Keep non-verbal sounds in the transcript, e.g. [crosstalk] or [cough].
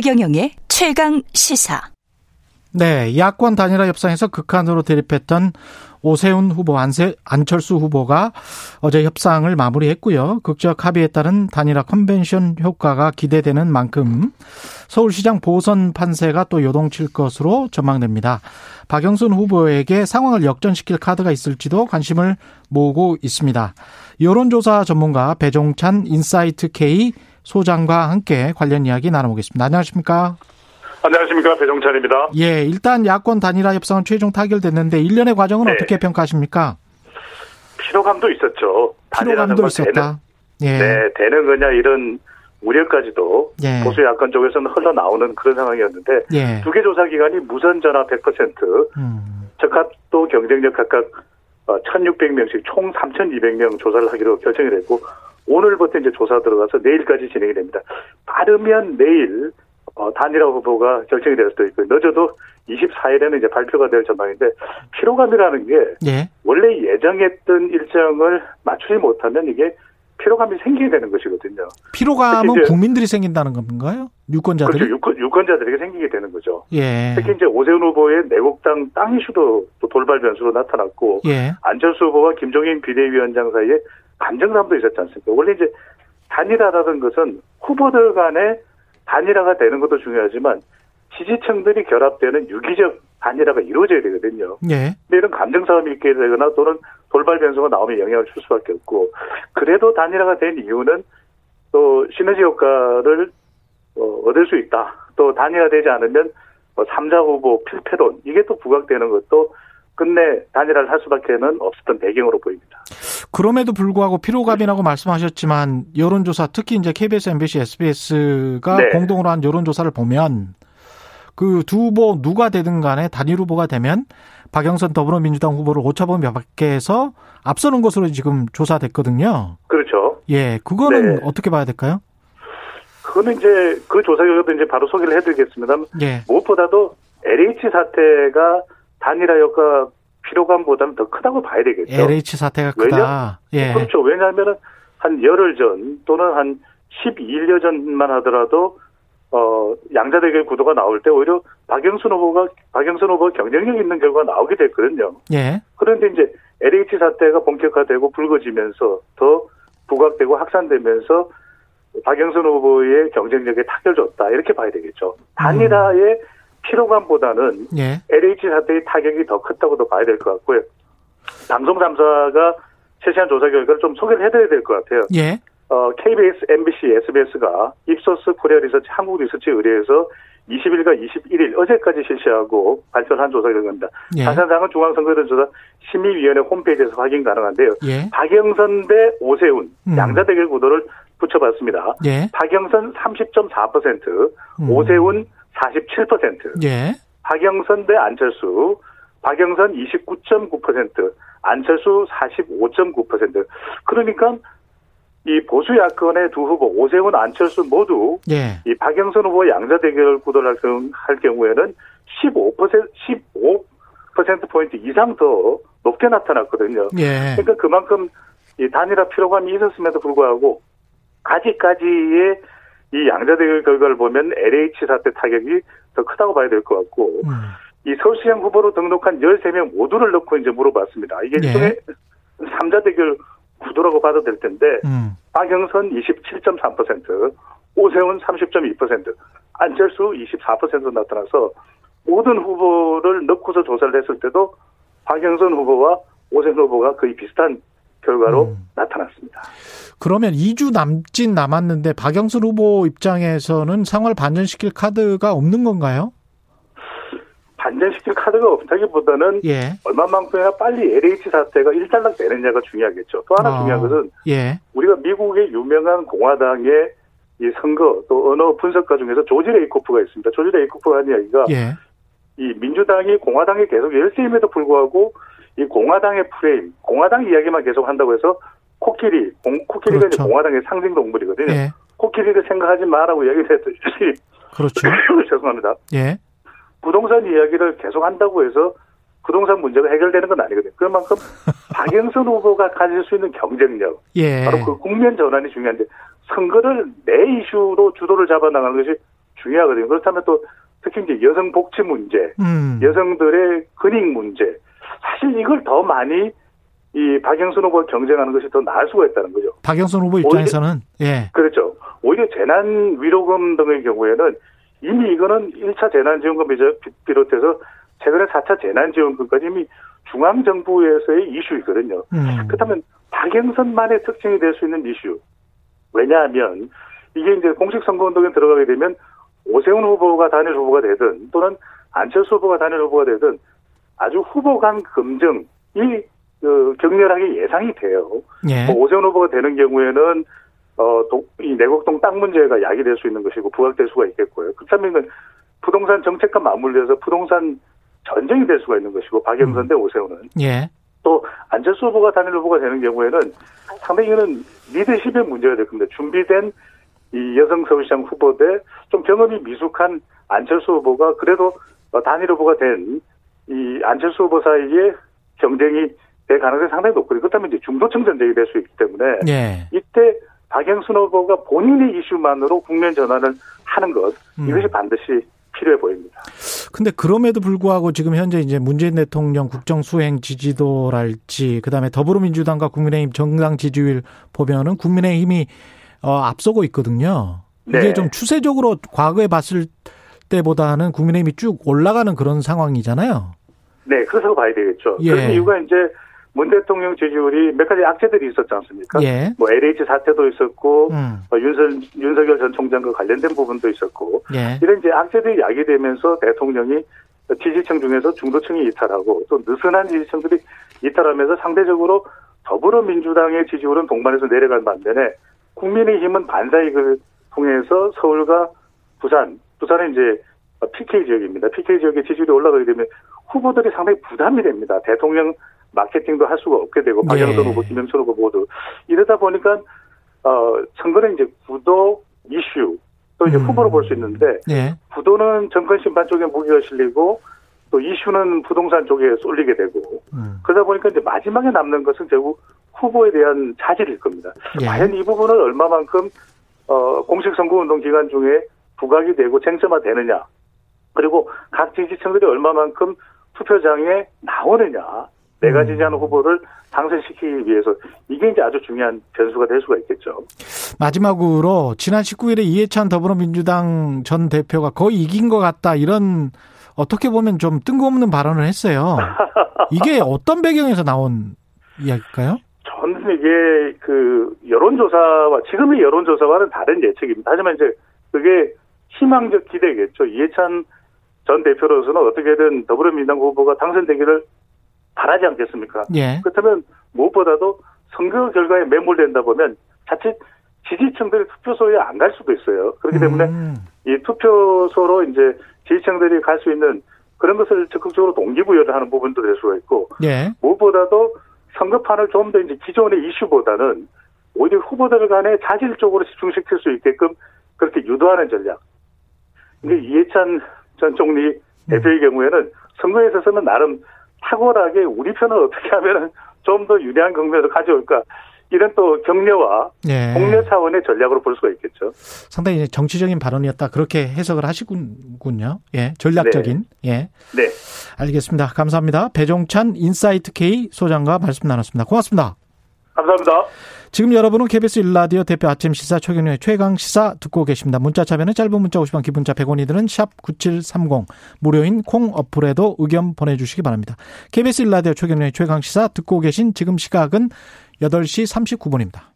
최경영의 최강 시사. 네, 야권 단일화 협상에서 극한으로 대립했던 오세훈 후보, 안세, 안철수 후보가 어제 협상을 마무리했고요. 극적 합의에 따른 단일화 컨벤션 효과가 기대되는 만큼 서울시장 보선 판세가 또 요동칠 것으로 전망됩니다. 박영선 후보에게 상황을 역전시킬 카드가 있을지도 관심을 모으고 있습니다. 여론조사 전문가 배종찬 인사이트 K 소장과 함께 관련 이야기 나눠보겠습니다. 안녕하십니까? 안녕하십니까 배종찬입니다. 예, 일단 야권 단일화 협상은 최종 타결됐는데 일련의 과정은 네. 어떻게 평가하십니까? 피로감도 있었죠. 피로감도 있었다. 되는, 예. 네, 되는 거냐 이런 우려까지도 예. 보수 야권 쪽에서는 흘러나오는 그런 상황이었는데 예. 두개 조사 기관이 무선 전화 100%, 음. 적합도 경쟁력 각각 1,600명씩 어, 총 3,200명 조사를 하기로 결정이 됐고 오늘부터 이제 조사 들어가서 내일까지 진행이 됩니다. 빠르면 내일 어, 단일화 후보가 결정이 될 수도 있고 늦어도 24일에는 이제 발표가 될 전망인데 피로감이라는 게 예. 원래 예정했던 일정을 맞추지 못하면 이게 피로감이 생기게 되는 것이거든요. 피로감은 국민들이 생긴다는 건가요? 유권자들이? 그렇죠. 유권, 유권자들에게 생기게 되는 거죠. 예. 특히 이제 오세훈 후보의 내곡당 땅 이슈도 또 돌발 변수로 나타났고 예. 안철수 후보와 김종인 비대위원장 사이에 감정담도 있었지 않습니까? 원래 이제 단일화라는 것은 후보들 간에 단일화가 되는 것도 중요하지만 지지층들이 결합되는 유기적 단일화가 이루어져야 되거든요. 예. 근데 이런 감정 싸움이 있게 되거나 또는 돌발 변수가 나오면 영향을 줄 수밖에 없고 그래도 단일화가 된 이유는 또 시너지 효과를 어, 얻을 수 있다. 또 단일화되지 않으면 뭐 3자 후보 필패론 이게 또 부각되는 것도 끝내 단일화를 할 수밖에는 없었던 배경으로 보입니다. 그럼에도 불구하고 피로감이라고 말씀하셨지만 여론조사 특히 이제 KBS, MBC, SBS가 네. 공동으로 한 여론조사를 보면 그 두 후보 누가 되든 간에 단일 후보가 되면 박영선 더불어민주당 후보를 오차범위 밖에서 앞서는 것으로 지금 조사됐거든요. 그렇죠. 예, 그거는 네. 어떻게 봐야 될까요? 그거는 이제 그 조사 결과도 이제 바로 소개를 해드리겠습니다. 예. 무엇보다도 LH 사태가 단일화 효과 피로감보다는 더 크다고 봐야 되겠죠. LH 사태가 크다. 왜냐? 예. 그렇죠. 왜냐하면 한 열흘 전 또는 한 12일 전만 하더라도 어 양자 대결 구도가 나올 때 오히려 박영순 후보가 박영순 후보 경쟁력 있는 결과가 나오게 됐거든요. 예. 그런데 이제 LH 사태가 본격화되고 불거지면서 더 부각되고 확산되면서 박영선 후보의 경쟁력에 타격을 줬다 이렇게 봐야 되겠죠. 단일화의 음. 피로감보다는 예. LH 사태의 타격이 더 컸다고도 봐야 될 것 같고요. 방송 3사가 실시한 조사 결과를 좀 소개를 해드려야 될 것 같아요. 예. 어, KBS, MBC, SBS가 입소스 코리아 리서치 한국 리서치에 의뢰해서 20일과 21일 어제까지 실시하고 발표한 를 조사 결과입니다. 예. 자세한 사항은 중앙선거조사 심의위원회 홈페이지에서 확인 가능한데요. 예. 박영선 대 오세훈 음. 양자 대결 구도를 붙여봤습니다. 예. 박영선 30.4%, 음. 오세훈 47%. 예. 박영선 대 안철수. 박영선 29.9%, 안철수 45.9%. 그러니까 이 보수 야권의 두 후보 오세훈, 안철수 모두 예. 이 박영선 후보 양자 대결 구도를 할 경우에는 15% 15% 포인트 이상 더 높게 나타났거든요. 예. 그러니까 그만큼 이 단일화 피로감이 있었음에도 불구하고 아직까지의 이 양자대결 결과를 보면 LH 사태 타격이 더 크다고 봐야 될 것 같고 음. 이 서울시장 후보로 등록한 13명 모두를 넣고 이제 물어봤습니다. 이게 네. 일종의 3자 대결 구도라고 봐도 될 텐데 음. 박영선 27.3%, 오세훈 30.2%, 안철수 24% 나타나서 모든 후보를 넣고서 조사를 했을 때도 박영선 후보와 오세훈 후보가 거의 비슷한 결과로 음. 나타났습니다. 그러면 2주 남짓 남았는데 박영선 후보 입장에서는 상황을 반전시킬 카드가 없는 건가요? 반전시킬 카드가 없다기보다는 예. 얼마만큼이나 빨리 LH 사태가 일단락 되느냐가 중요하겠죠. 또 하나 어. 중요한 것은 예. 우리가 미국의 유명한 공화당의 이 선거 또 언어 분석가 중에서 조지 레이코프가 있습니다. 조지 레이코프가 한 이야기가 예. 이 민주당이 공화당에 계속 열세임에도 불구하고 이 공화당의 프레임, 공화당 이야기만 계속 한다고 해서 코끼리, 공, 코끼리가 그렇죠. 이제 공화당의 상징 동물이거든요. 예. 코끼리를 생각하지 마라고 이야기를 했듯이. 그렇죠. [laughs] 죄송합니다. 예. 부동산 이야기를 계속 한다고 해서 부동산 문제가 해결되는 건 아니거든요. 그만큼 [laughs] 박영선 후보가 가질 수 있는 경쟁력, 예. 바로 그 국면 전환이 중요한데 선거를 내 이슈로 주도를 잡아 나가는 것이 중요하거든요. 그렇다면 또 특히 이제 여성 복지 문제, 음. 여성들의 근익 문제, 사실 이걸 더 많이 이 박영선 후보가 경쟁하는 것이 더 나을 수가 있다는 거죠. 박영선 후보 입장에서는 오히려, 예. 그렇죠. 오히려 재난 위로금 등의 경우에는 이미 이거는 1차 재난지원금 비롯해서 최근에 4차 재난지원금까지 이미 중앙정부에서의 이슈이거든요. 음. 그렇다면 박영선만의 특징이 될 수 있는 이슈. 왜냐하면 이게 이제 공식 선거운동에 들어가게 되면 오세훈 후보가 단일 후보가 되든 또는 안철수 후보가 단일 후보가 되든 아주 후보 간 검증이 그 격렬하게 예상이 돼요. 예. 뭐 오세훈 후보가 되는 경우에는 어, 이 내곡동 땅 문제가 야기될 수 있는 것이고 부각될 수가 있겠고요. 그렇다면 부동산 정책과 맞물려서 부동산 전쟁이 될 수가 있는 것이고 박영선 대 오세훈은 예. 또 안철수 후보가 단일 후보가 되는 경우에는 상당히 이거는 리더십의 문제가 될 겁니다. 준비된 이 여성 서울시장 후보 대 좀 경험이 미숙한 안철수 후보가 그래도 단일 후보가 된 이 안철수 후보 사이에 경쟁이 될 가능성이 상당히 높거든요. 그렇다면 이제 중도층 전쟁이 될 수 있기 때문에 예. 이때 박영순 후보가 본인의 이슈만으로 국면 전환을 하는 것 음. 이것이 반드시 필요해 보입니다. 근데 그럼에도 불구하고 지금 현재 이제 문재인 대통령 국정 수행 지지도랄지 그다음에 더불어민주당과 국민의힘 정당 지지율 보면은 국민의힘이 어, 앞서고 있거든요. 이게 네. 좀 추세적으로 과거에 봤을 때보다는 국민의힘이 쭉 올라가는 그런 상황이잖아요. 네, 그래서 봐야 되겠죠. 예. 그런 이유가 이제 문 대통령 지지율이 몇 가지 악재들이 있었지 않습니까? 예. 뭐 LH 사태도 있었고, 음. 어, 윤석, 윤석열 전 총장과 관련된 부분도 있었고, 예. 이런 이제 악재들이 야기되면서 대통령이 지지층 중에서 중도층이 이탈하고 또 느슨한 지지층들이 이탈하면서 상대적으로 더불어민주당의 지지율은 동반해서 내려간 반면에 국민의힘은 반사이익을 통해서 서울과 부산, 부산은 이제 PK 지역입니다. PK 지역의 지지율이 올라가게 되면 후보들이 상당히 부담이 됩니다. 대통령 마케팅도 할 수가 없게 되고 네. 박영선 후보, 김영철 후보 모두 이러다 보니까 어 선거는 이제 구도 이슈 또 이제 음. 후보로 볼 수 있는데 네. 구도는 정권 심판 쪽에 무기가 실리고 또 이슈는 부동산 쪽에 쏠리게 되고 음. 그러다 보니까 이제 마지막에 남는 것은 결국 후보에 대한 차질일 겁니다. 예. 과연 이 부분을 얼마만큼 어 공식 선거운동 기간 중에 부각이 되고 쟁점화 되느냐 그리고 각 지지층들이 얼마만큼 투표장에 나오느냐 내가 지지하는 후보를 당선시키기 위해서 이게 이제 아주 중요한 변수가 될 수가 있겠죠. 마지막으로 지난 19일에 이해찬 더불어민주당 전 대표가 거의 이긴 것 같다 이런 어떻게 보면 좀 뜬금없는 발언을 했어요. [laughs] 이게 어떤 배경에서 나온 이야기일까요? 저는 이게 그 여론조사와 지금의 여론조사와는 다른 예측입니다. 하지만 이제 그게 희망적 기대겠죠. 이해찬 전 대표로서는 어떻게든 더불어민주당 후보가 당선되기를 바라지 않겠습니까? 예. 그렇다면 무엇보다도 선거 결과에 매몰된다 보면 자칫 지지층들이 투표소에 안 갈 수도 있어요. 그렇기 때문에 음. 이 투표소로 이제 지지층들이 갈 수 있는 그런 것을 적극적으로 동기부여를 하는 부분도 될 수가 있고 예. 무엇보다도 선거판을 좀 더 이제 기존의 이슈보다는 오히려 후보들 간에 자질 적으로 집중시킬 수 있게끔 그렇게 유도하는 전략. 이게 이해찬 전 총리 대표의 경우에는 선거에 있어서는 나름 탁월하게 우리 편을 어떻게 하면은 좀 더 유리한 국면을 가져올까 이런 또 격려와 네. 독려 차원의 전략으로 볼 수가 있겠죠. 상당히 정치적인 발언이었다 그렇게 해석을 하시군요. 예, 전략적인. 네. 예. 네. 알겠습니다. 감사합니다. 배종찬 인사이트 K 소장과 말씀 나눴습니다. 고맙습니다. 감사합니다. 지금 여러분은 KBS 일라디오 대표 아침 시사 최경영의 최강 시사 듣고 계십니다. 문자 참여는 짧은 문자 50원, 긴 문자 100원이 드는 샵 9730 무료인 콩 어플에도 의견 보내주시기 바랍니다. KBS 일라디오 최경련의 최강 시사 듣고 계신 지금 시각은 8시 39분입니다.